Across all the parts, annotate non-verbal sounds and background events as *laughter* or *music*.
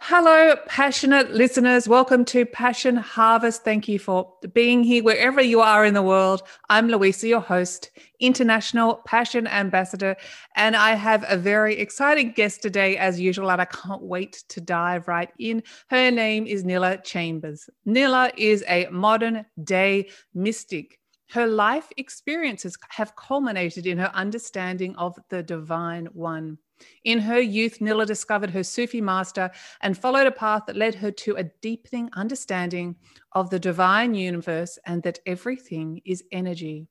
Hello, passionate listeners. Welcome to Passion Harvest. Thank you for being here wherever you are in the world. I'm Louisa, your host, International Passion Ambassador, and I have a very exciting guest today, as usual, and I can't wait to dive right in. Her name is Nilla Chambers. Nilla is a modern day mystic. Her life experiences have culminated in her understanding of the Divine One. In her youth, Nilla discovered her Sufi master and followed a path that led her to a deepening understanding of the divine universe and that everything is energy.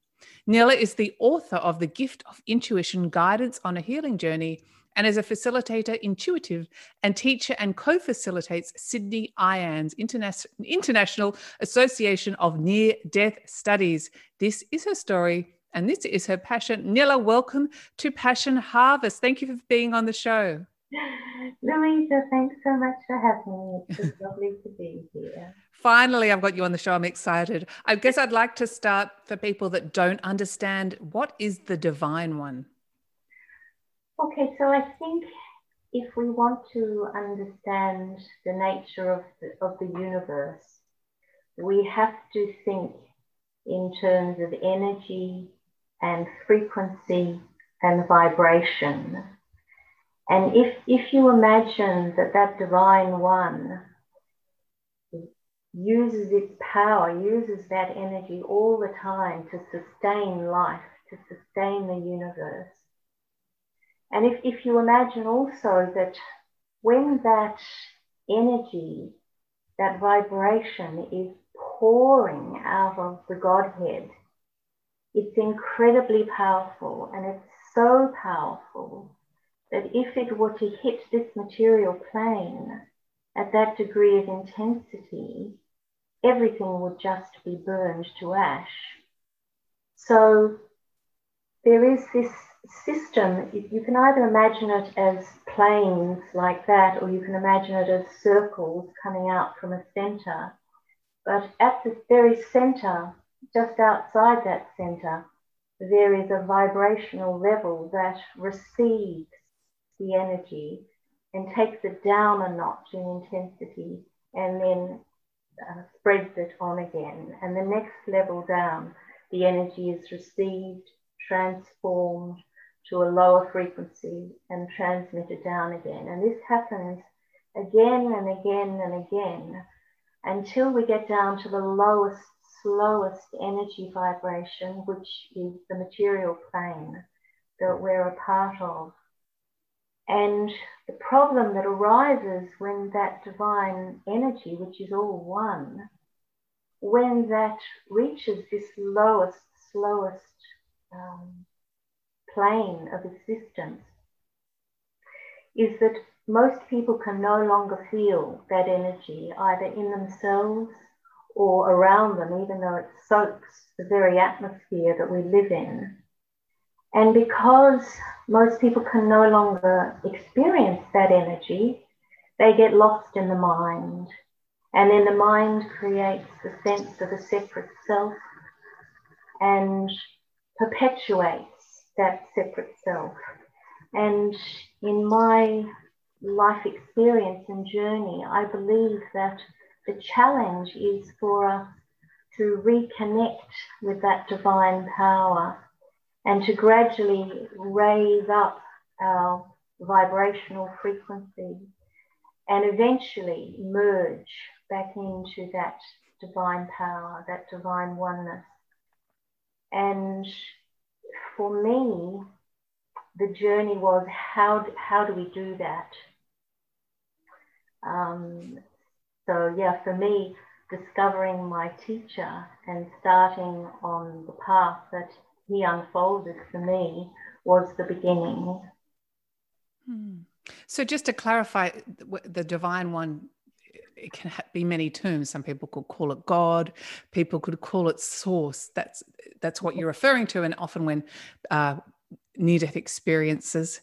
Nilla is the author of The Gift of Intuition Guidance on a Healing Journey and is a facilitator, intuitive, and teacher and co facilitates Sydney IANDS Interna- International Association of Near Death Studies. This is her story and this is her passion. Nilla, welcome to Passion Harvest. Thank you for being on the show. *laughs* Louisa, thanks so much for having me. It's *laughs* lovely to be here. Finally, I've got you on the show. I'm excited. I guess I'd like to start for people that don't understand what is the divine one? Okay, so I think if we want to understand the nature of the, of the universe, we have to think in terms of energy, and frequency and vibration. And if, if you imagine that that divine one uses its power, uses that energy all the time to sustain life, to sustain the universe. And if, if you imagine also that when that energy, that vibration is pouring out of the Godhead it's incredibly powerful and it's so powerful that if it were to hit this material plane at that degree of intensity, everything would just be burned to ash. So there is this system, you can either imagine it as planes like that, or you can imagine it as circles coming out from a center. But at the very center just outside that center, there is a vibrational level that receives the energy and takes it down a notch in intensity and then uh, spreads it on again. And the next level down, the energy is received, transformed to a lower frequency and transmitted down again. And this happens again and again and again until we get down to the lowest slowest energy vibration, which is the material plane that we're a part of. And the problem that arises when that divine energy, which is all one, when that reaches this lowest, slowest um, plane of existence, is that most people can no longer feel that energy either in themselves or around them, even though it soaks the very atmosphere that we live in. And because most people can no longer experience that energy, they get lost in the mind. And then the mind creates the sense of a separate self and perpetuates that separate self. And in my life experience and journey, I believe that the challenge is for us to reconnect with that divine power and to gradually raise up our vibrational frequency and eventually merge back into that divine power, that divine oneness. And for me, the journey was how, how do we do that? Um, so, yeah, for me, discovering my teacher and starting on the path that he unfolded for me was the beginning. Hmm. So, just to clarify, the divine one it can be many terms. Some people could call it God. People could call it source. That's that's what you're referring to. And often when uh, near-death experiences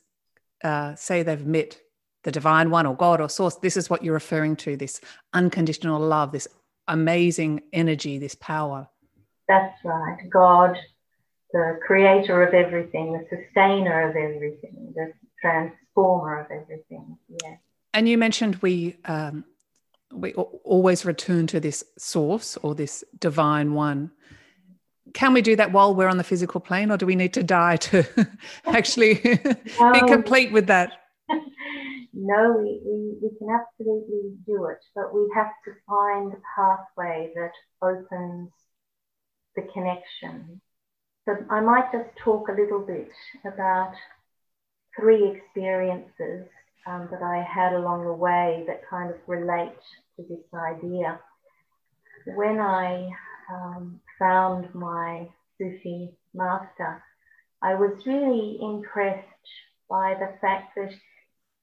uh, say they've met the divine one or God or source, this is what you're referring to. This unconditional love, this amazing energy, this power. That's right. God, the creator of everything, the sustainer of everything, the transformer of everything. Yeah. And you mentioned we um, we always return to this source or this divine one. Can we do that while we're on the physical plane, or do we need to die to *laughs* actually no. *laughs* be complete with that? *laughs* No, we, we, we can absolutely do it, but we have to find a pathway that opens the connection. So I might just talk a little bit about three experiences um, that I had along the way that kind of relate to this idea. When I um, found my Sufi master, I was really impressed by the fact that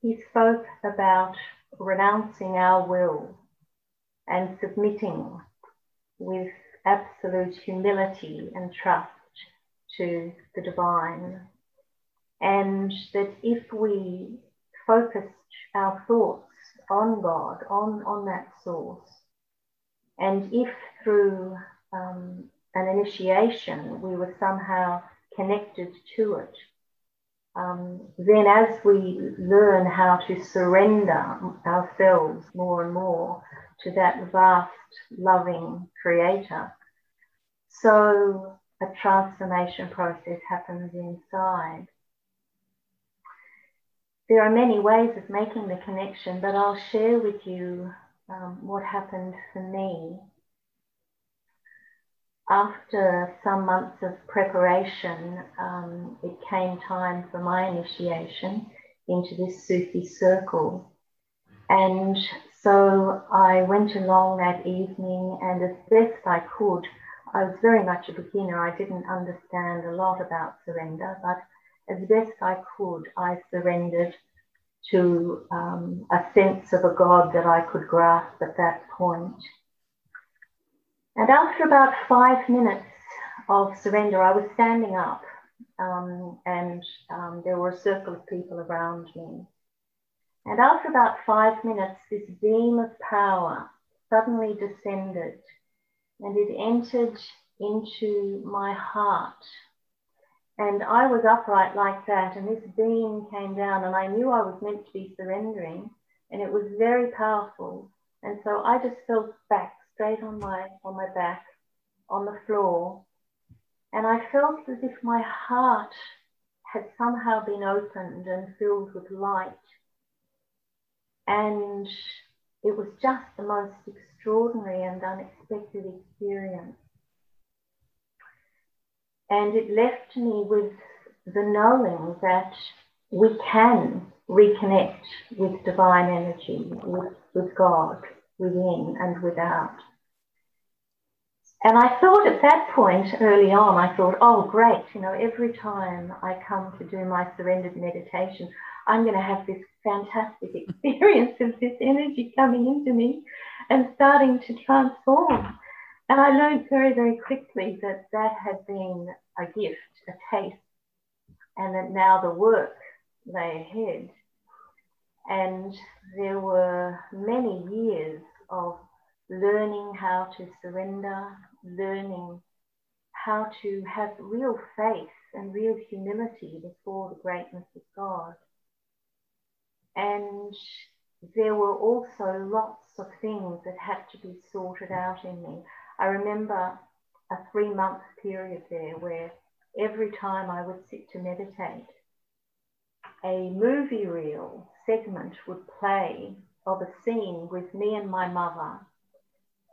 he spoke about renouncing our will and submitting with absolute humility and trust to the divine. And that if we focused our thoughts on God, on, on that source, and if through um, an initiation we were somehow connected to it, um, then as we learn how to surrender ourselves more and more to that vast, loving creator, so a transformation process happens inside. There are many ways of making the connection, but I'll share with you um, what happened for me after some months of preparation, um, it came time for my initiation into this Sufi circle. And so I went along that evening, and as best I could, I was very much a beginner. I didn't understand a lot about surrender, but as best I could, I surrendered to um, a sense of a God that I could grasp at that point. And after about five minutes of surrender, I was standing up um, and um, there were a circle of people around me. And after about five minutes, this beam of power suddenly descended and it entered into my heart. And I was upright like that, and this beam came down, and I knew I was meant to be surrendering, and it was very powerful. And so I just fell back straight on my on my back on the floor and I felt as if my heart had somehow been opened and filled with light and it was just the most extraordinary and unexpected experience and it left me with the knowing that we can reconnect with divine energy, with, with God within and without. And I thought at that point early on, I thought, oh, great, you know, every time I come to do my surrendered meditation, I'm going to have this fantastic *laughs* experience of this energy coming into me and starting to transform. And I learned very, very quickly that that had been a gift, a taste, and that now the work lay ahead. And there were many years of learning how to surrender, learning how to have real faith and real humility before the greatness of God. And there were also lots of things that had to be sorted out in me. I remember a three month period there where every time I would sit to meditate, a movie reel segment would play of a scene with me and my mother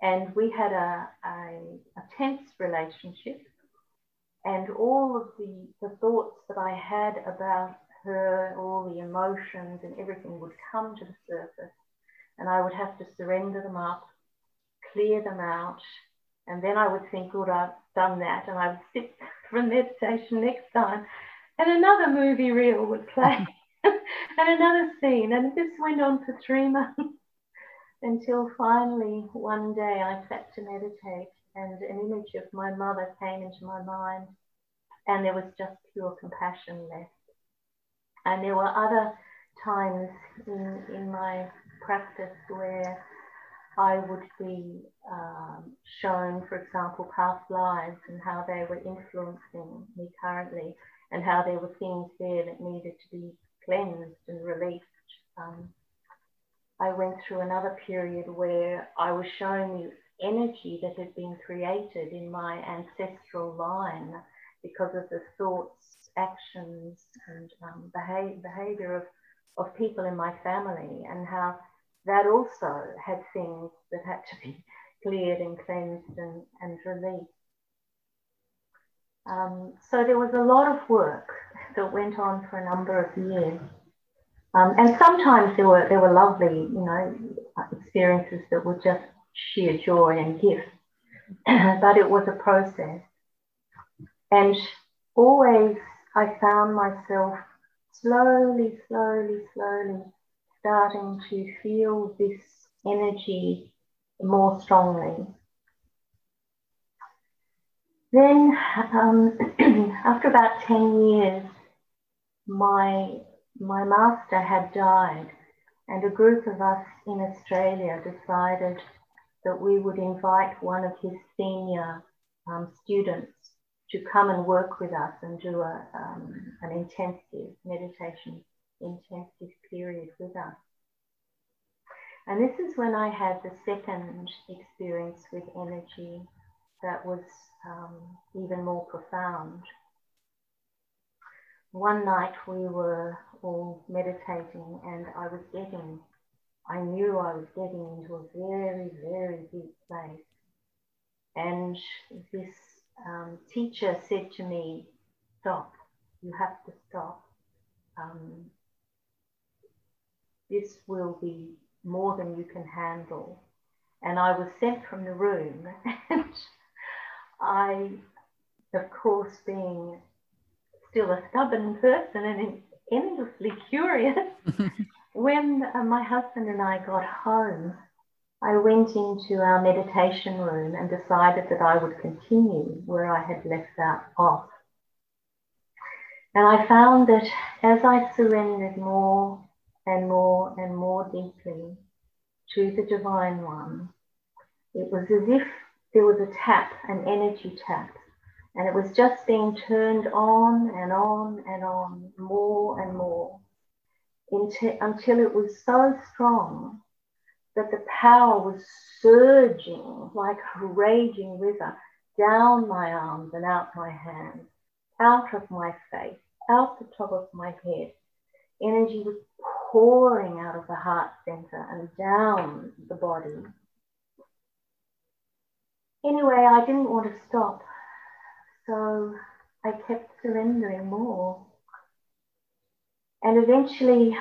and we had a, a, a tense relationship. And all of the, the thoughts that I had about her, all the emotions and everything would come to the surface. And I would have to surrender them up, clear them out. And then I would think, good, I've done that. And I would *laughs* sit for meditation next time. And another movie reel would play *laughs* and another scene. And this went on for three *laughs* months. Until finally one day I sat to meditate and an image of my mother came into my mind and there was just pure compassion left. And there were other times in, in my practice where I would be um, shown, for example, past lives and how they were influencing me currently, and how there were things there that needed to be cleansed and released. Um, I went through another period where I was shown the energy that had been created in my ancestral line because of the thoughts, actions, and um, behavior, behavior of, of people in my family, and how that also had things that had to be *laughs* cleared and cleansed and, and released. Um, so there was a lot of work *laughs* that went on for a number of years. Um, and sometimes there were there were lovely, you know, experiences that were just sheer joy and gift. *clears throat* but it was a process. And always I found myself slowly, slowly, slowly starting to feel this energy more strongly. Then, um, *clears throat* after about 10 years, my, my master had died, and a group of us in Australia decided that we would invite one of his senior um, students to come and work with us and do a, um, an intensive meditation intensive period with us. And this is when I had the second experience with energy that was um, even more profound. One night we were meditating, and I was getting, I knew I was getting into a very, very deep place. And this um, teacher said to me, Stop, you have to stop. Um, this will be more than you can handle. And I was sent from the room, *laughs* and I, of course, being still a stubborn person and endlessly *laughs* curious, when uh, my husband and I got home, I went into our meditation room and decided that I would continue where I had left that off. And I found that as I surrendered more and more and more deeply to the Divine One, it was as if there was a tap, an energy tap, and it was just being turned on and on and on, more and more, until, it was so strong that the power was surging like a raging river down my arms and out my hands, out of my face, out the top of my head. Energy was pouring out of the heart center and down the body. Anyway, I didn't want to stop, so I kept surrendering more. And eventually,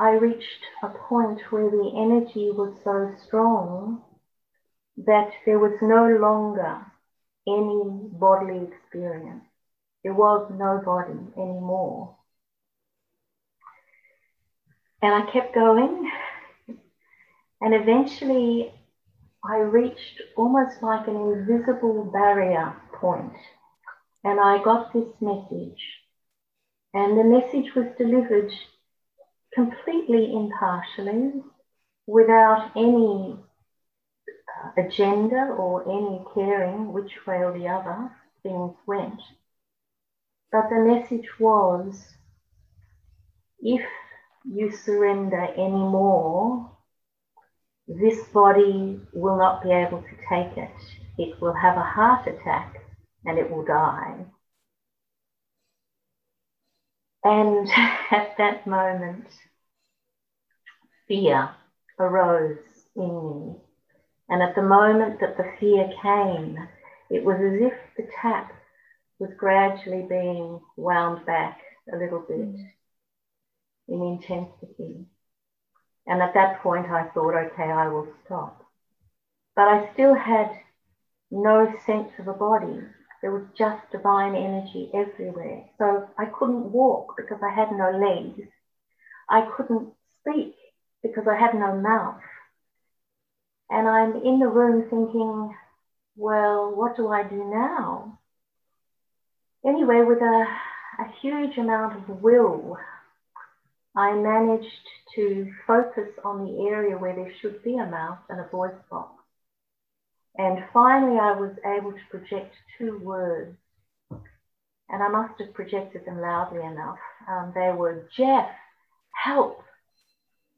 I reached a point where the energy was so strong that there was no longer any bodily experience. There was no body anymore. And I kept going. And eventually I reached almost like an invisible barrier point. And I got this message. And the message was delivered completely impartially, without any uh, agenda or any caring which way or the other things went. But the message was if you surrender anymore, this body will not be able to take it. It will have a heart attack and it will die. And *laughs* at that moment, fear arose in me. And at the moment that the fear came, it was as if the tap was gradually being wound back a little bit mm. in intensity. And at that point, I thought, okay, I will stop. But I still had no sense of a body. There was just divine energy everywhere. So I couldn't walk because I had no legs. I couldn't speak because I had no mouth. And I'm in the room thinking, well, what do I do now? Anyway, with a, a huge amount of will, I managed to focus on the area where there should be a mouth and a voice box. And finally, I was able to project two words. And I must have projected them loudly enough. Um, they were Jeff, help.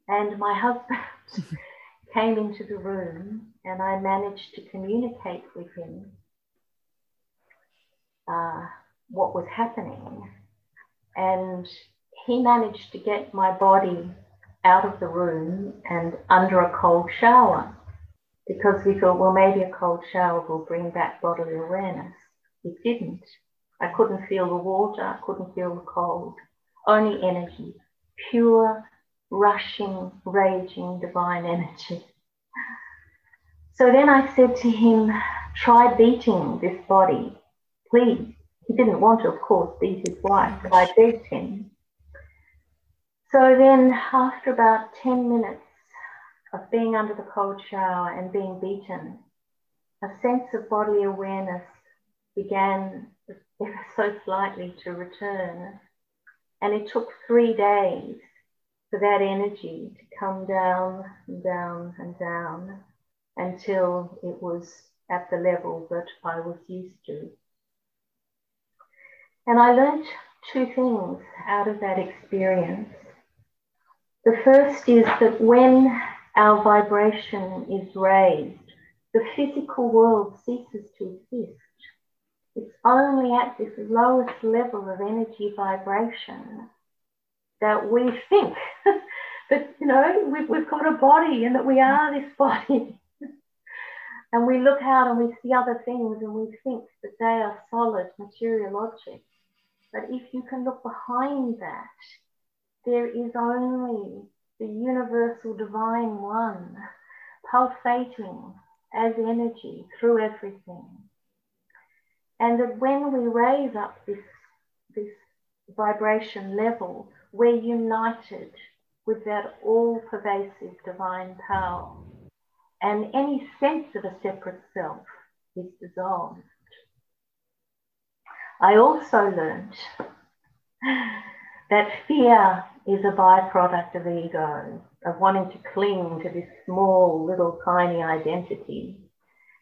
And my husband *laughs* came into the room and I managed to communicate with him uh, what was happening. And he managed to get my body out of the room and under a cold shower because we thought, well, maybe a cold shower will bring back bodily awareness. It didn't. I couldn't feel the water, I couldn't feel the cold, only energy, pure, rushing, raging, divine energy. So then I said to him, try beating this body, please. He didn't want to, of course, beat his wife, but I begged him. So then, after about 10 minutes of being under the cold shower and being beaten, a sense of body awareness began ever *laughs* so slightly to return. And it took three days for that energy to come down and down and down until it was at the level that I was used to. And I learned two things out of that experience. The first is that when our vibration is raised, the physical world ceases to exist. It's only at this lowest level of energy vibration that we think *laughs* that, you know, we've, we've got a body and that we are this body. *laughs* and we look out and we see other things and we think that they are solid material objects. But if you can look behind that, there is only the universal divine one pulsating as energy through everything. And that when we raise up this, this vibration level, we're united with that all pervasive divine power. And any sense of a separate self is dissolved. I also learned *laughs* that fear is a byproduct of ego, of wanting to cling to this small, little, tiny identity.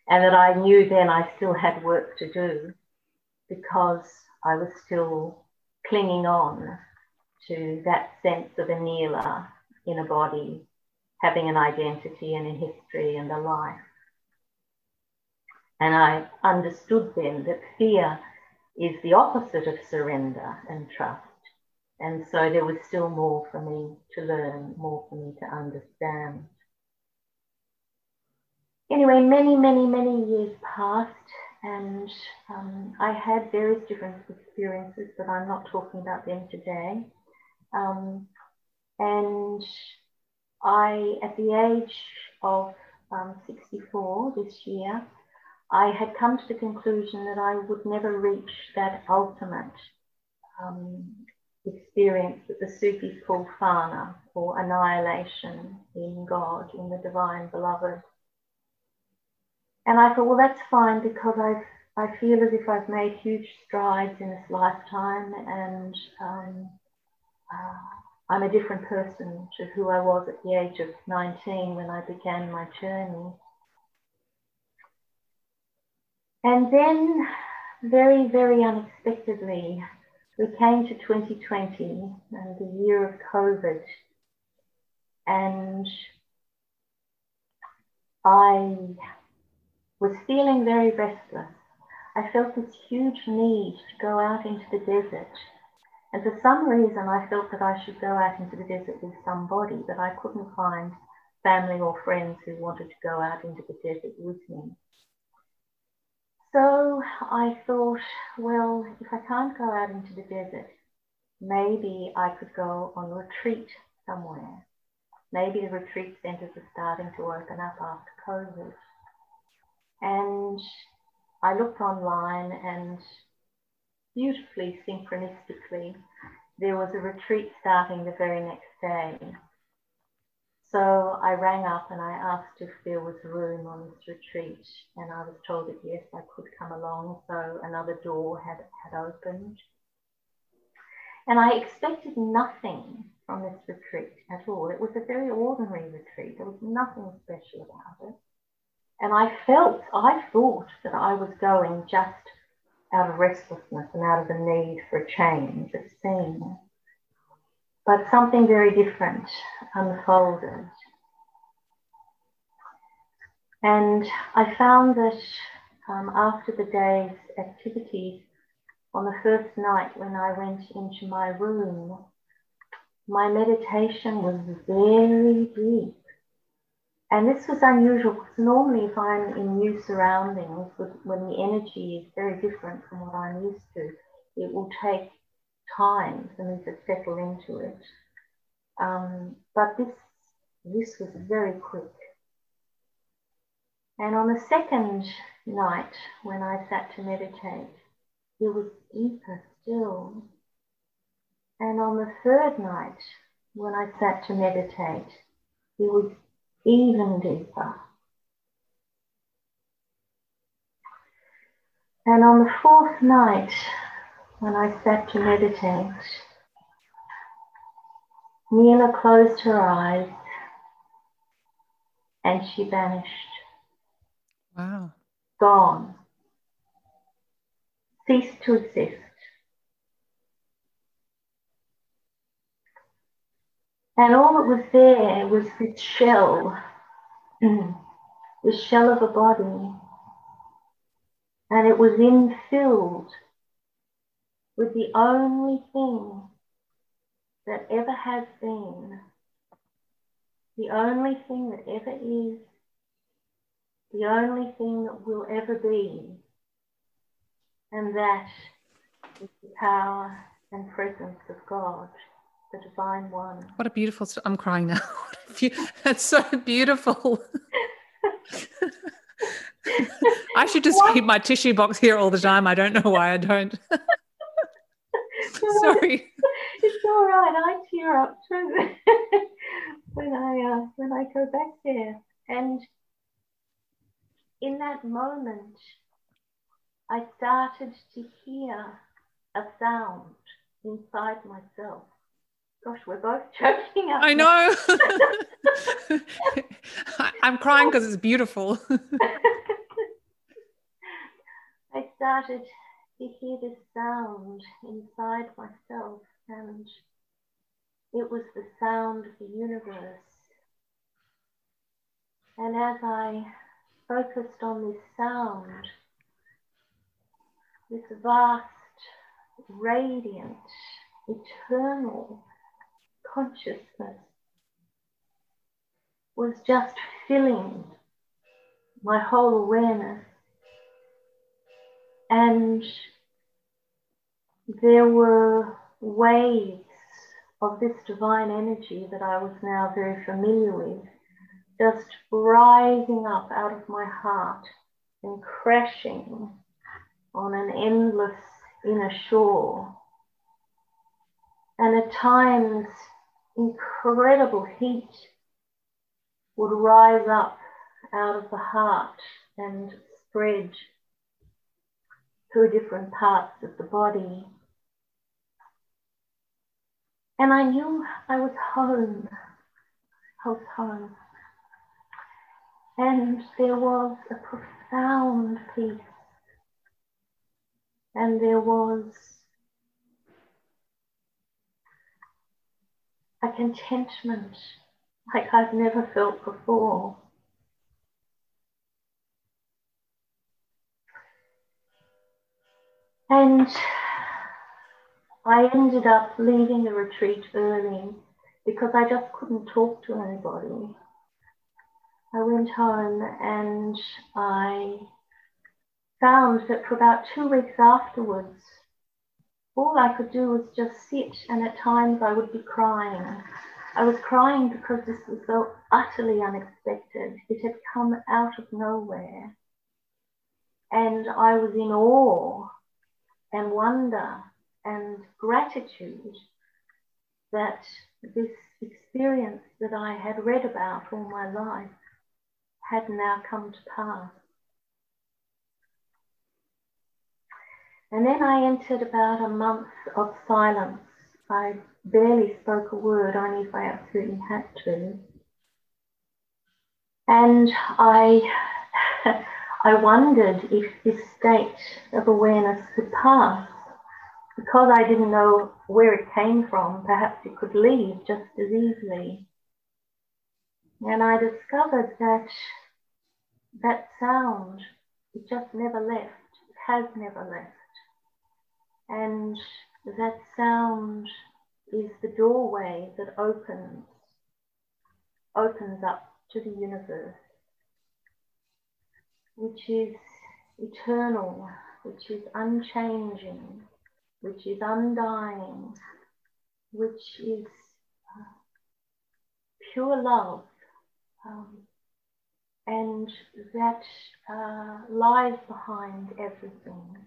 And that I knew then I still had work to do because I was still clinging on to that sense of a Neela in a body, having an identity and a history and a life. And I understood then that fear is the opposite of surrender and trust. And so there was still more for me to learn, more for me to understand. Anyway, many, many, many years passed, and um, I had various different experiences, but I'm not talking about them today. Um, and I, at the age of um, 64 this year, I had come to the conclusion that I would never reach that ultimate um, experience that the Sufis call fana or annihilation in God, in the divine beloved. And I thought, well, that's fine because I've, I feel as if I've made huge strides in this lifetime and um, uh, I'm a different person to who I was at the age of 19 when I began my journey. And then, very, very unexpectedly, we came to 2020 and the year of COVID. And I was feeling very restless. I felt this huge need to go out into the desert. And for some reason, I felt that I should go out into the desert with somebody, but I couldn't find family or friends who wanted to go out into the desert with me. So I thought, well, if I can't go out into the desert, maybe I could go on retreat somewhere. Maybe the retreat centres are starting to open up after COVID. And I looked online and beautifully synchronistically, there was a retreat starting the very next day. So I rang up and I asked if there was room on this retreat, and I was told that yes, I could come along. So another door had, had opened. And I expected nothing from this retreat at all. It was a very ordinary retreat. There was nothing special about it. And I felt, I thought that I was going just out of restlessness and out of the need for a change of scene. But something very different unfolded. And I found that um, after the day's activities, on the first night when I went into my room, my meditation was very deep. And this was unusual because normally, if I'm in new surroundings, when the energy is very different from what I'm used to, it will take time for me to settle into it. Um, but this, this was very quick. And on the second night, when I sat to meditate, it was deeper still. And on the third night, when I sat to meditate, it was even deeper. And on the fourth night, when I sat to meditate, Nilla closed her eyes and she vanished. Wow. Gone. Ceased to exist. And all that was there was this shell, *clears throat* the shell of a body. And it was infilled with the only thing that ever has been, the only thing that ever is, the only thing that will ever be, and that is the power and presence of God the divine one. What a beautiful, st- I'm crying now. *laughs* That's so beautiful. *laughs* I should just what? keep my tissue box here all the time. I don't know why I don't. *laughs* *laughs* Sorry. It's all right. I tear up too *laughs* when I uh, when I go back there. And in that moment, I started to hear a sound inside myself. Gosh, we're both *laughs* choking up. I know. I'm crying because it's beautiful. I started to hear this sound inside myself, and it was the sound of the universe. And as I focused on this sound, this vast, radiant, eternal consciousness was just filling my whole awareness. And there were waves of this divine energy that I was now very familiar with, just rising up out of my heart and crashing on an endless inner shore. And at times incredible heat would rise up out of the heart and spread through different parts of the body. And I knew I was home. I was home. And there was a profound peace. And there was a contentment like I've never felt before. And I ended up leaving the retreat early because I just couldn't talk to anybody. I went home and I found that for about two weeks afterwards, all I could do was just sit, and at times I would be crying. I was crying because this was so utterly unexpected. It had come out of nowhere. And I was in awe and wonder and gratitude that this experience that I had read about all my life had now come to pass. And then I entered about a month of silence. I barely spoke a word, only if I absolutely had to. And I, *laughs* I wondered if this state of awareness could pass. Because I didn't know where it came from, perhaps it could leave just as easily. And I discovered that that sound, it just never left. It has never left. And that sound is the doorway that opens, opens up to the universe, which is eternal, which is unchanging, which is undying, which is uh, pure love. Um, and that uh, lies behind everything.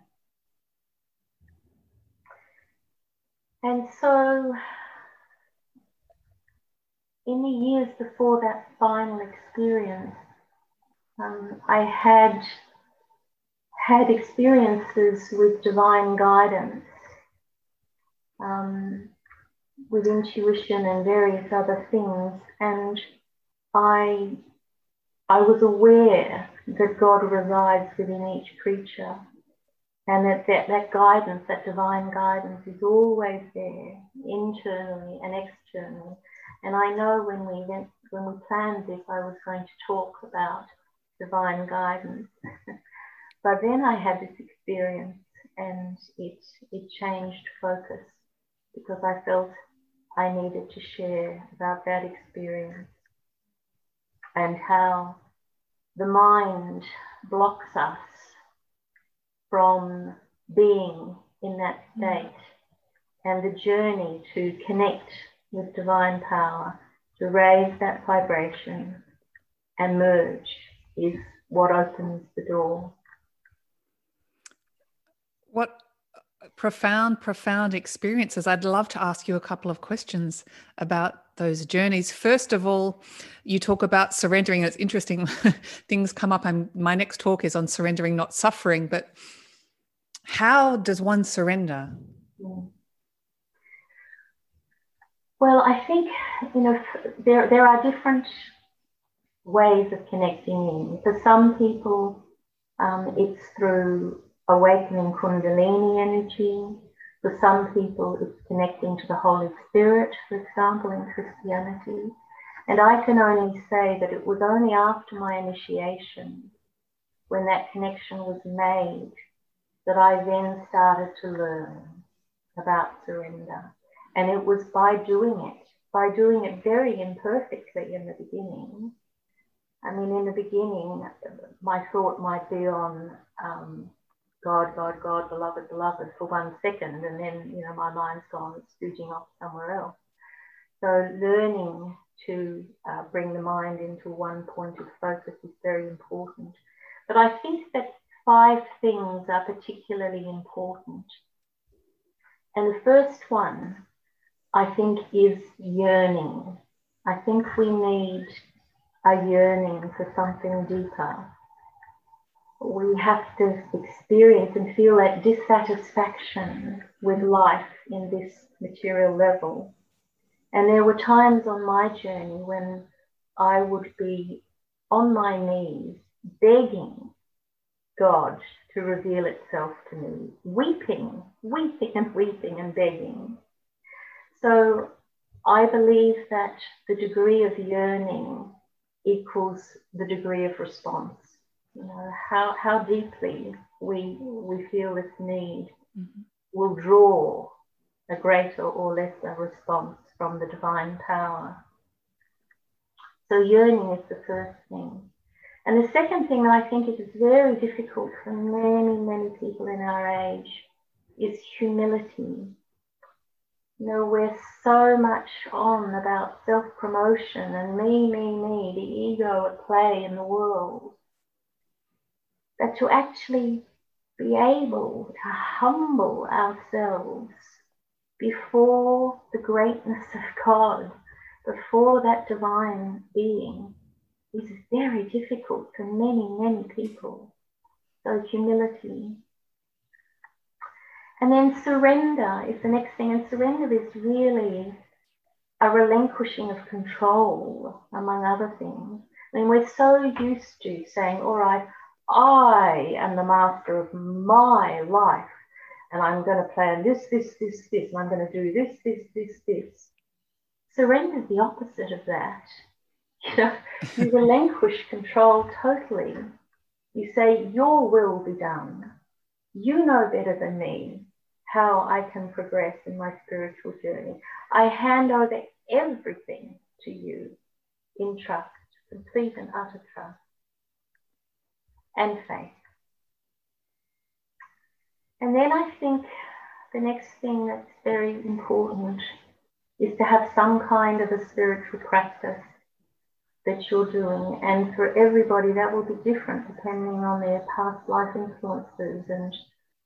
And so, in the years before that final experience, um, I had had experiences with divine guidance, um, with intuition and various other things, and I I was aware that God resides within each creature and that, that that guidance, that divine guidance is always there, internally and externally. And I know when we went, when we planned this, I was going to talk about divine guidance. *laughs* but then I had this experience and it it changed focus because I felt I needed to share about that experience and how the mind blocks us from being in that mm. state and the journey to connect with divine power, to raise that vibration and merge is what opens the door. What profound, profound experiences. I'd love to ask you a couple of questions about those journeys. First of all, you talk about surrendering. It's interesting, *laughs* things come up. And my next talk is on surrendering, not suffering. But how does one surrender? Well, I think you know there there are different ways of connecting in. For some people, um, it's through awakening Kundalini energy. For some people, it's connecting to the Holy Spirit, for example, in Christianity. And I can only say that it was only after my initiation, when that connection was made, that I then started to learn about surrender. And it was by doing it, by doing it very imperfectly in the beginning. I mean, in the beginning, my thought might be on um, God, God, God, beloved, beloved for one second, and then you know my mind's gone spooging off somewhere else. So learning to uh, bring the mind into one point of focus is very important. But I think that five things are particularly important. And the first one, I think, is yearning. I think we need a yearning for something deeper we have to experience and feel that dissatisfaction with life in this material level. And there were times on my journey when I would be on my knees begging God to reveal itself to me, weeping, weeping and weeping and begging. So I believe that the degree of yearning equals the degree of response you know, how, how deeply we, we feel this need mm-hmm. will draw a greater or lesser response from the divine power. So yearning is the first thing. And the second thing that I think is very difficult for many, many people in our age is humility. You know, we're so much on about self promotion and me, me, me, the ego at play in the world that to actually be able to humble ourselves before the greatness of God before that divine being is very difficult for many, many people. So humility. And then surrender is the next thing. And surrender is really a relinquishing of control, among other things. I mean, we're so used to saying, all right, I am the master of my life, and I'm going to plan this, this, this, this, and I'm going to do this, this, this, this. Surrender is the opposite of that. *laughs* You know, you relinquish control totally. You say, Your will be done. You know better than me how I can progress in my spiritual journey. I hand over everything to you in trust, complete and utter trust and faith. And then I think the next thing that's very important is to have some kind of a spiritual practice that you're doing. And for everybody, that will be different depending on their past life influences and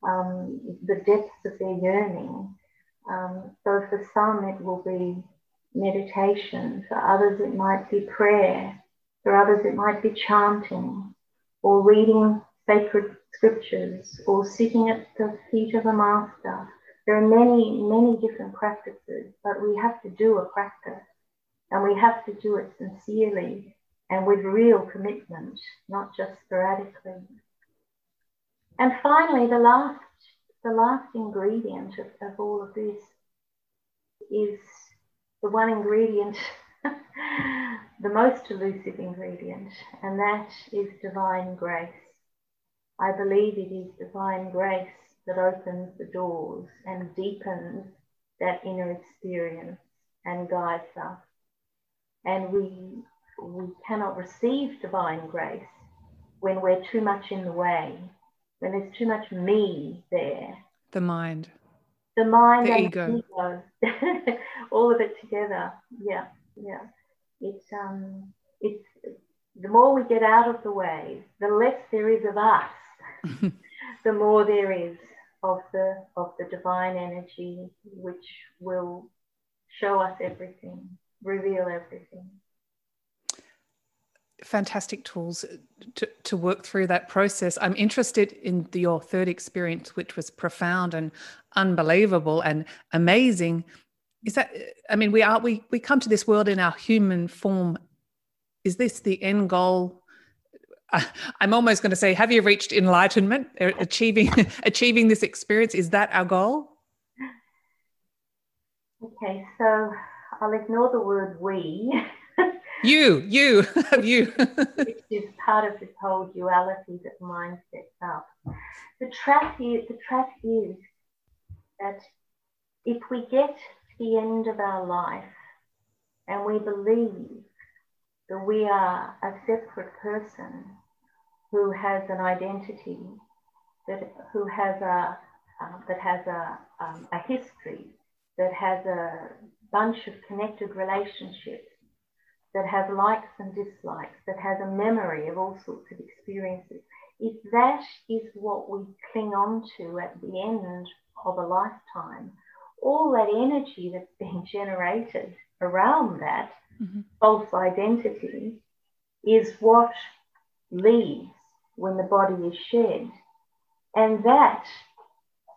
um, the depths of their yearning. Um, so for some, it will be meditation. For others, it might be prayer. For others, it might be chanting or reading sacred scriptures or sitting at the feet of a master. There are many, many different practices, but we have to do a practice and we have to do it sincerely and with real commitment, not just sporadically. And finally, the last, the last ingredient of, of all of this is the one ingredient, *laughs* the most elusive ingredient, and that is divine grace. I believe it is divine grace that opens the doors and deepens that inner experience and guides us. And we, we cannot receive divine grace when we're too much in the way, when there's too much me there. The mind. The mind the and ego. the ego. *laughs* All of it together. Yeah, yeah. It's um it's the more we get out of the way, the less there is of us, *laughs* the more there is of the of the divine energy which will show us everything, reveal everything. Fantastic tools to, to work through that process. I'm interested in the, your third experience, which was profound and unbelievable and amazing. Is that I mean, we are we we come to this world in our human form. Is this the end goal *laughs* I'm almost going to say, have you reached enlightenment, achieving *laughs* achieving this experience? Is that our goal? Okay, so I'll ignore the word we. *laughs* you, you, you. which is part of this whole duality that mind sets up. The trap is the trap is that if we get the end of our life and we believe that we are a separate person who has an identity, that who has a uh, that has a, um, a history, that has a bunch of connected relationships, that has likes and dislikes, that has a memory of all sorts of experiences. If that is what we cling on to at the end of a lifetime, all that energy that's being *laughs* generated around that mm-hmm. false identity is what leaves when the body is shed. And that,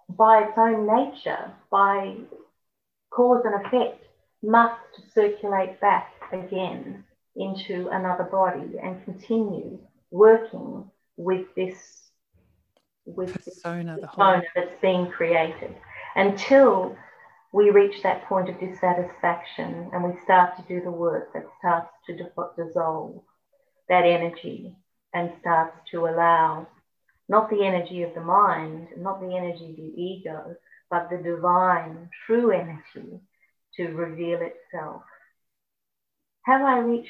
by its own nature, by cause and effect, must circulate back again into another body and continue working with this with persona, this persona that's being created until we reach that point of dissatisfaction and we start to do the work that starts to dissolve that energy and starts to allow not the energy of the mind, not the energy of the ego, but the divine, true energy to reveal itself. Have I reached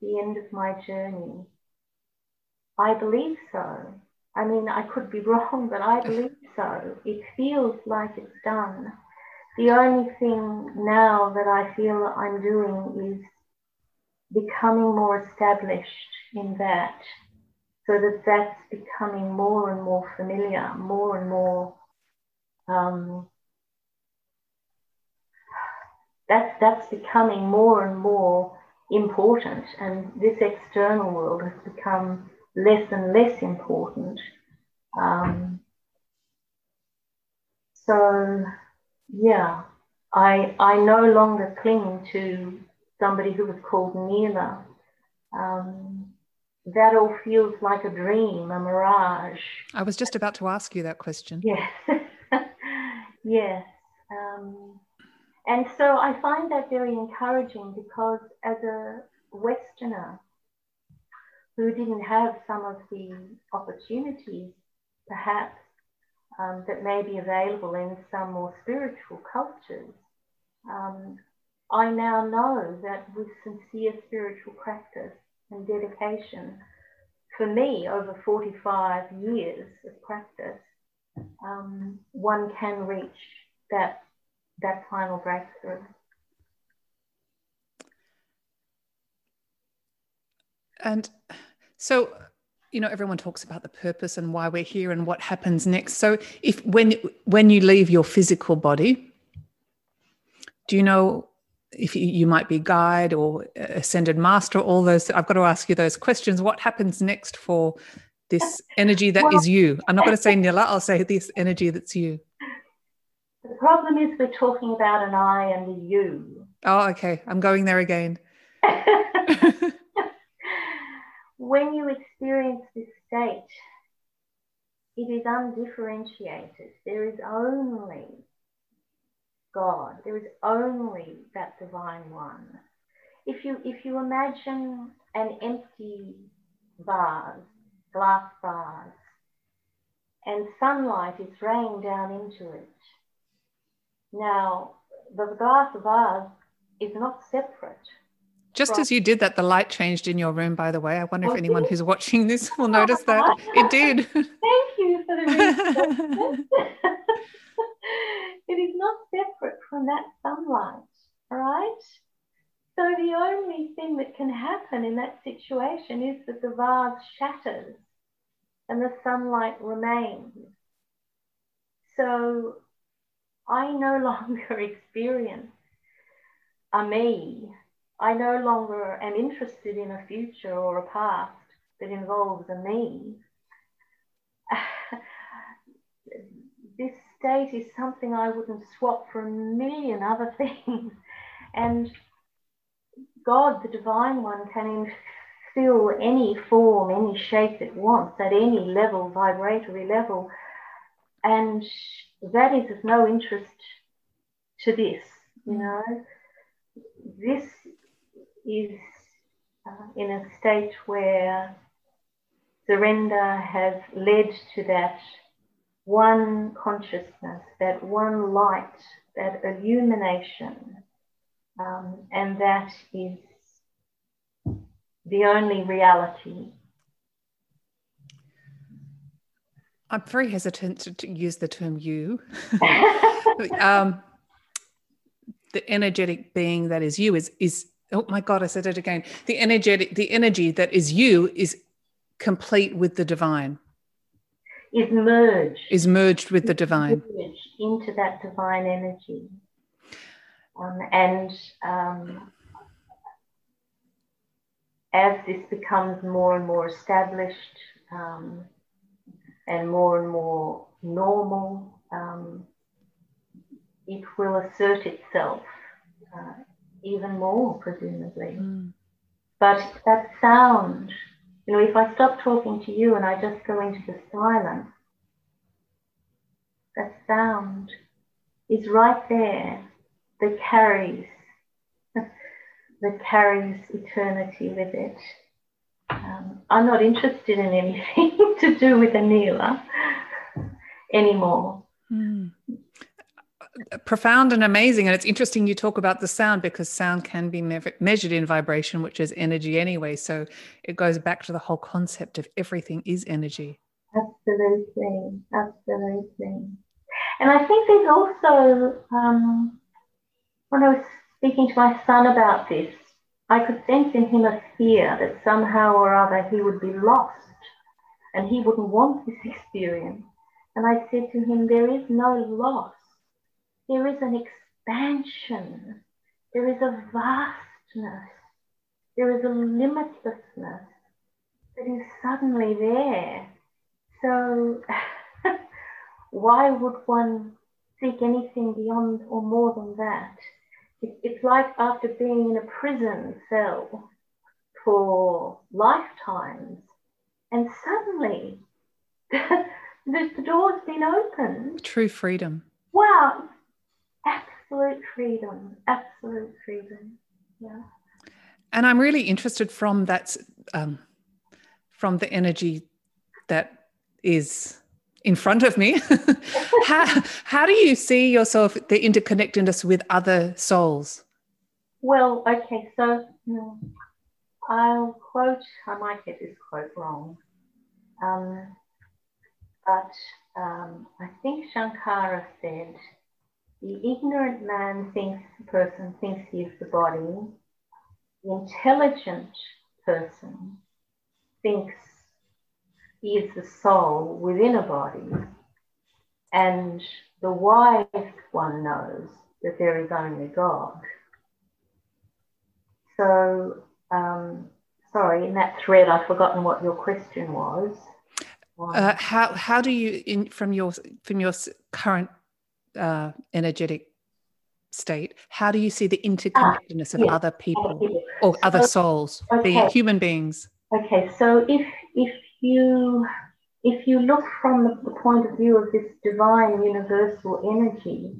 the end of my journey? I believe so. I mean, I could be *laughs* wrong, but I believe so. It feels like it's done. The only thing now that I feel that I'm doing is becoming more established in that, so that that's becoming more and more familiar, more and more um, that's that's becoming more and more important, and this external world has become less and less important. Um, so, yeah, I I no longer cling to somebody who was called Nilla. Um, that all feels like a dream, a mirage. I was just about to ask you that question. Yes, *laughs* yes. Um, and so I find that very encouraging because as a Westerner who didn't have some of the opportunities, perhaps, um, that may be available in some more spiritual cultures, um, I now know that with sincere spiritual practice and dedication, for me, over 45 years of practice, um, one can reach that that final breakthrough. And so, you know, everyone talks about the purpose and why we're here and what happens next. So, if when when you leave your physical body, do you know if you, you might be guide or ascended master? All those. I've got to ask you those questions. What happens next for this energy that well, is you? I'm not going to say Nilla. I'll say this energy that's you. The problem is we're talking about an I and a you. Oh, okay. I'm going there again. *laughs* when you experience this state, it is undifferentiated. There is only God. There is only that divine one. If you if you imagine an empty vase, glass vase, and sunlight is raining down into it, now, the glass vase is not separate. Just from... as you did that, the light changed in your room, by the way. I wonder oh, if anyone who's watching this will oh, notice that. It did. *laughs* Thank you for the *laughs* It is not separate from that sunlight, right? So the only thing that can happen in that situation is that the vase shatters and the sunlight remains. So I no *laughs* longer experience a me. I no longer am interested in a future or a past that involves a me. *sighs* this state is something I wouldn't swap for a million other *laughs* things. And God, the Divine One, can infill any form, any shape it wants at any level, vibratory level. And that is of no interest to this, you know. This is uh, in a state where surrender has led to that one consciousness, that one light, that illumination, um, and that is the only reality I'm very hesitant to, to use the term you. *laughs* *laughs* um, the energetic being that is you is is oh my god, I said it again. The energetic, the energy that is you is complete with the divine. Is merged. Is merged with the divine. Into that divine energy. Um, and um, as this becomes more and more established, um, and more and more normal, um, it will assert itself uh, even more, presumably. Mm. But that sound, you know, if I stop talking to you and I just go into the silence, that sound is right there that carries *laughs* that carries eternity with it. Um, I'm not interested in anything *laughs* to do with Anila anymore. Mm. Profound and amazing. And it's interesting you talk about the sound because sound can be me- measured in vibration, which is energy anyway. So it goes back to the whole concept of everything is energy. Absolutely. Absolutely. And I think there's also, um, when I was speaking to my son about this, I could sense in him a fear that somehow or other he would be lost and he wouldn't want this *laughs* experience. And I said to him, There is no loss, there is an expansion. there is a vastness, there is a limitlessness that is suddenly there. So, *laughs* why would one seek anything beyond or more than that? it's like after being in a prison cell for lifetimes, and suddenly *laughs* the, the door's been opened. True freedom. Wow, absolute freedom, absolute freedom. Yeah. And I'm really interested from that, um, from the energy that is in front of me. *laughs* how, how do you see yourself, the interconnectedness with other souls? Well, okay, so hmm, I'll quote, I might get this quote wrong, um, but um, I think Shankara said, the ignorant man thinks the person thinks he is the body. The intelligent person thinks he is the soul within a body. And the wise one knows that there is only God. So, um, sorry, in that thread, I've forgotten what your question was. Uh, how how do you, in, from your from your current uh, energetic state, how do you see the interconnectedness ah, of other people or so, other souls, okay. being human beings? Okay, so if if you if you look from the, the point of view of this divine universal energy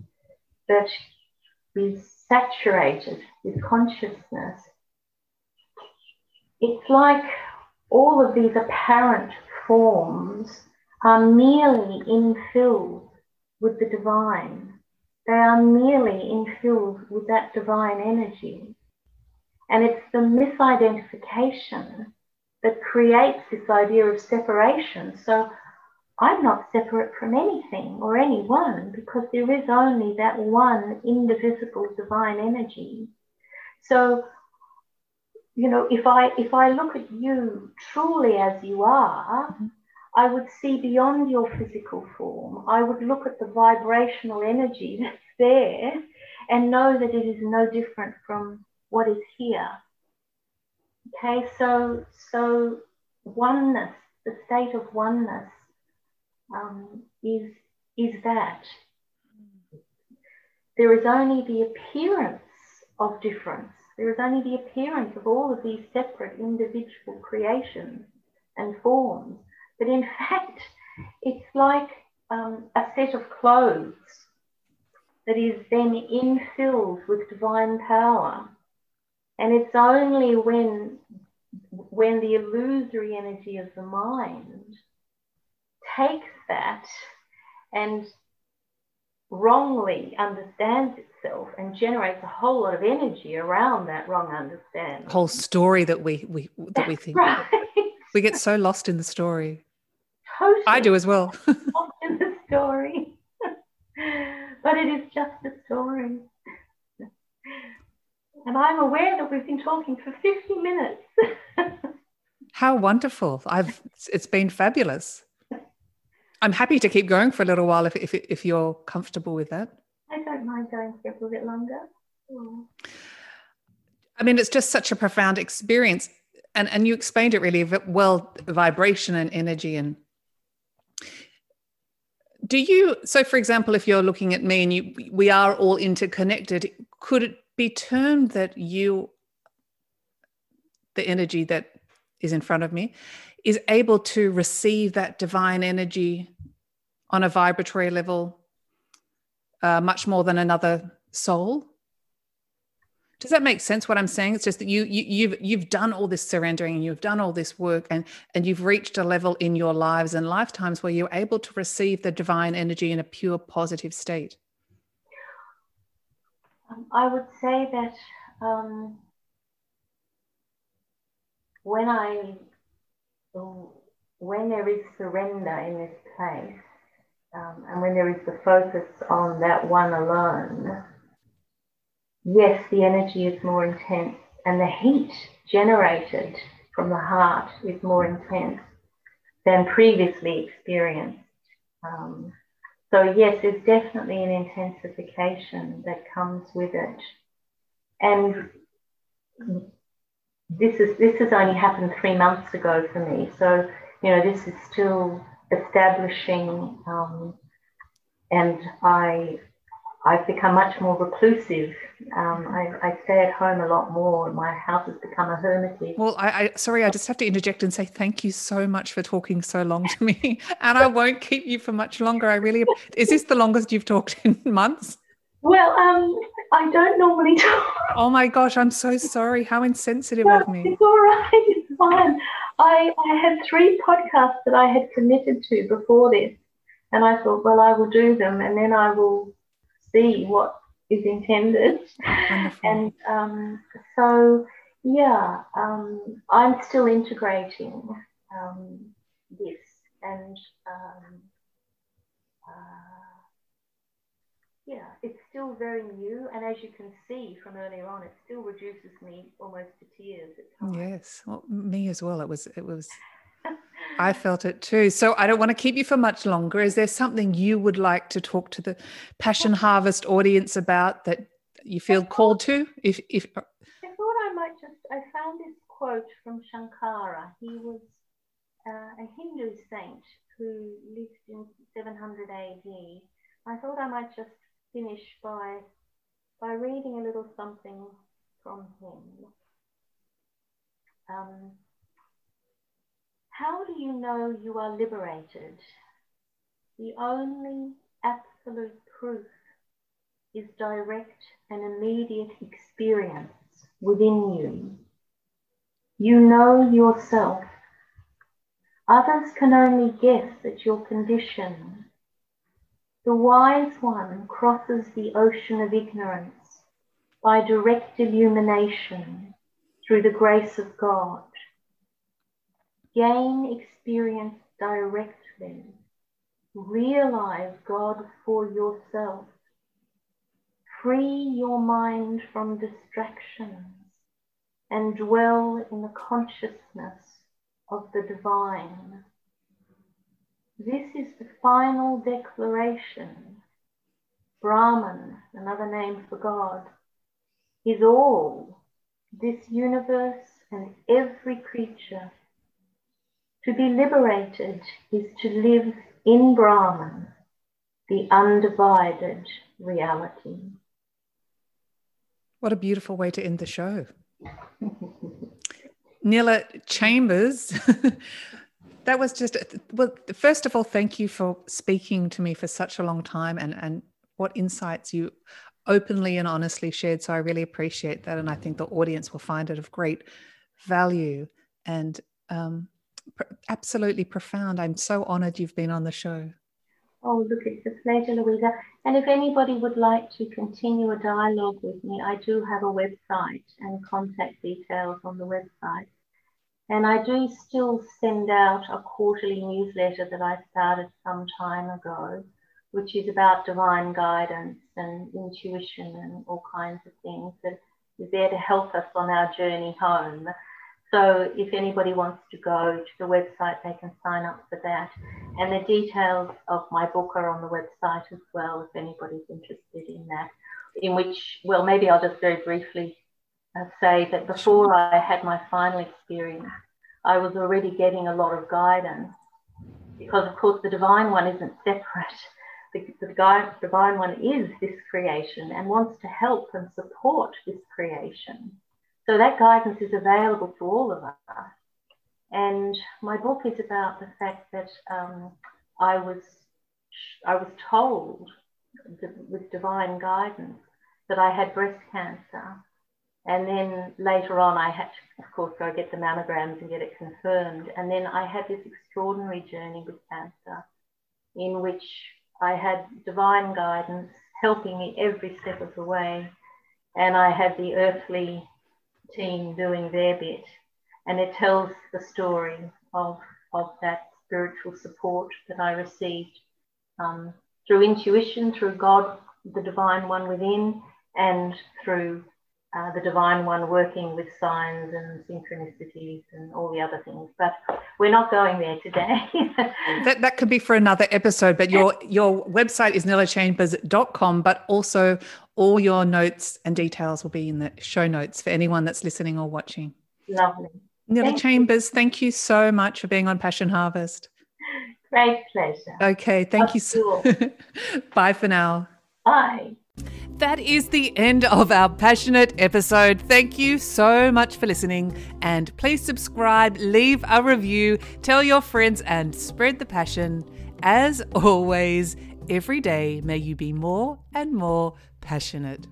that is saturated with consciousness, it's like all of these apparent forms are merely infilled with the divine. They are merely infilled with that divine energy. And it's the misidentification that creates this idea of separation. So I'm not separate from anything or anyone because there is only that one indivisible divine energy. So, you know, if I if I look at you truly as you are, mm-hmm. I would see beyond your physical form. I would look at the vibrational energy *laughs* that's there and know that it is no different from what is here. Okay, so so oneness, the state of oneness, um, is is that there is only the appearance of difference. There is only the appearance of all of these separate individual creations and forms. But in fact, it's like um, a set of clothes that is then infilled with divine power and it's only when, when the illusory energy of the mind takes that and wrongly understands itself and generates a whole lot of energy around that wrong understanding. Whole story that we we that we think *laughs* right. we get so lost in the story. I do as well. *laughs* in the story, *laughs* but it is just a story. And I'm aware that we've been talking for 50 minutes. *laughs* How wonderful. I've it's been fabulous. I'm happy to keep going for a little while if, if, if you're comfortable with that. I don't mind going for a little bit longer. I mean, it's just such a profound experience. And, and you explained it really well vibration and energy. And do you, so for example, if you're looking at me and you, we are all interconnected, could it be termed that you, the energy that is in front of me, is able to receive that divine energy on a vibratory level uh, much more than another soul. Does that make sense? What I'm saying? It's just that you, you you've you've done all this surrendering and you've done all this work and and you've reached a level in your lives and lifetimes where you're able to receive the divine energy in a pure positive state. Um, I would say that um, when I when there is surrender in this place, um, and when there is the focus on that one alone, yes, the energy is more intense, and the heat generated from the heart is more intense than previously experienced. Um, so, yes, there's definitely an intensification that comes with it. and this is this has only happened three months ago for me. So you know this is still establishing, um, and I I've become much more reclusive. Um, I, I, stay at home a lot more. My house has become a hermitage. Well, I, I, sorry, I just have to interject and say thank you so much for talking so long to me, *laughs* and I won't keep you for much longer. I really is this the longest you've talked in *laughs* months? Well, um, I don't normally *laughs* talk. Oh my gosh, I'm so sorry. How insensitive no, of me. It's all right. It's fine. I, I had three podcasts that I had committed to before this, and I thought, well, I will do them, and then I will see what is intended. Wonderful. And um, so, yeah, um, I'm still integrating um, this and um, uh, yeah, it's still very new. And as you can see from earlier on, it still reduces me almost to tears at times. Yes, well, me as well. It was, it was I felt it too. So I don't want to keep you for much longer. Is there something you would like to talk to the Passion Harvest audience about that you feel called to? If, if I thought I might just, I found this quote from Shankara. He was uh, a Hindu saint who lived in 700 AD. I thought I might just finish by by reading a little something from him. Um, how do you know you are liberated? The only absolute proof is direct and immediate experience within you. You know yourself. Others can only guess at your condition. The wise one crosses the ocean of ignorance by direct illumination through the grace of God gain experience directly. Realize God for yourself. Free your mind from distractions and dwell in the consciousness of the divine. This is the final declaration. Brahman, another name for God, is all, this universe and every creature to be liberated is to live in Brahman, the undivided reality. What a beautiful way to end the show. Nilla Chambers, *laughs* that was just, well, first of all, thank you for speaking to me for such a long time and, and what insights you openly and honestly shared. So I really appreciate that. And I think the audience will find it of great value. And um, absolutely profound. I'm so honored you've been on the show. Oh, look, it's a pleasure, Louisa. And if anybody would like to continue a dialogue with me, I do have a website and contact details on the website. And I do still send out a quarterly newsletter that I started some time ago, which is about divine guidance and intuition and all kinds of things that is there to help us on our journey home. So if anybody wants to go to the website, they can sign up for that. And the details of my book are on the website as well, if anybody's interested in that. In which, well, maybe I'll just very briefly uh, say that before I had my final experience, I was already getting a lot of guidance because, of course, the divine one isn't separate. *laughs* The, the divine one is this creation and wants to help and support this creation. So that guidance is available to all of us. And my book is about the fact that um, I was I was told with divine guidance that I had breast cancer. And then later on, I had to, of course, go get the mammograms and get it confirmed. And then I had this extraordinary journey with cancer in which I had divine guidance helping me every step of the way. And I had the earthly team doing their bit. And it tells the story of, of that spiritual support that I received um, through intuition, through God, the divine one within, and through uh, the divine one working with signs and synchronicities and all the other things. But we're not going there today. *laughs* that, that could be for another episode, but your, your website is nilachambers.com, but also all your notes and details will be in the show notes for anyone that's listening or watching. Lovely. Nilla Chambers, you. thank you so much for being on Passion Harvest. Great pleasure. Okay, thank you so *laughs* Bye for now. Bye. That is the end of our passionate episode. Thank you so much for listening. And please subscribe, leave a review, tell your friends, and spread the passion. As always, every day may you be more and more passionate.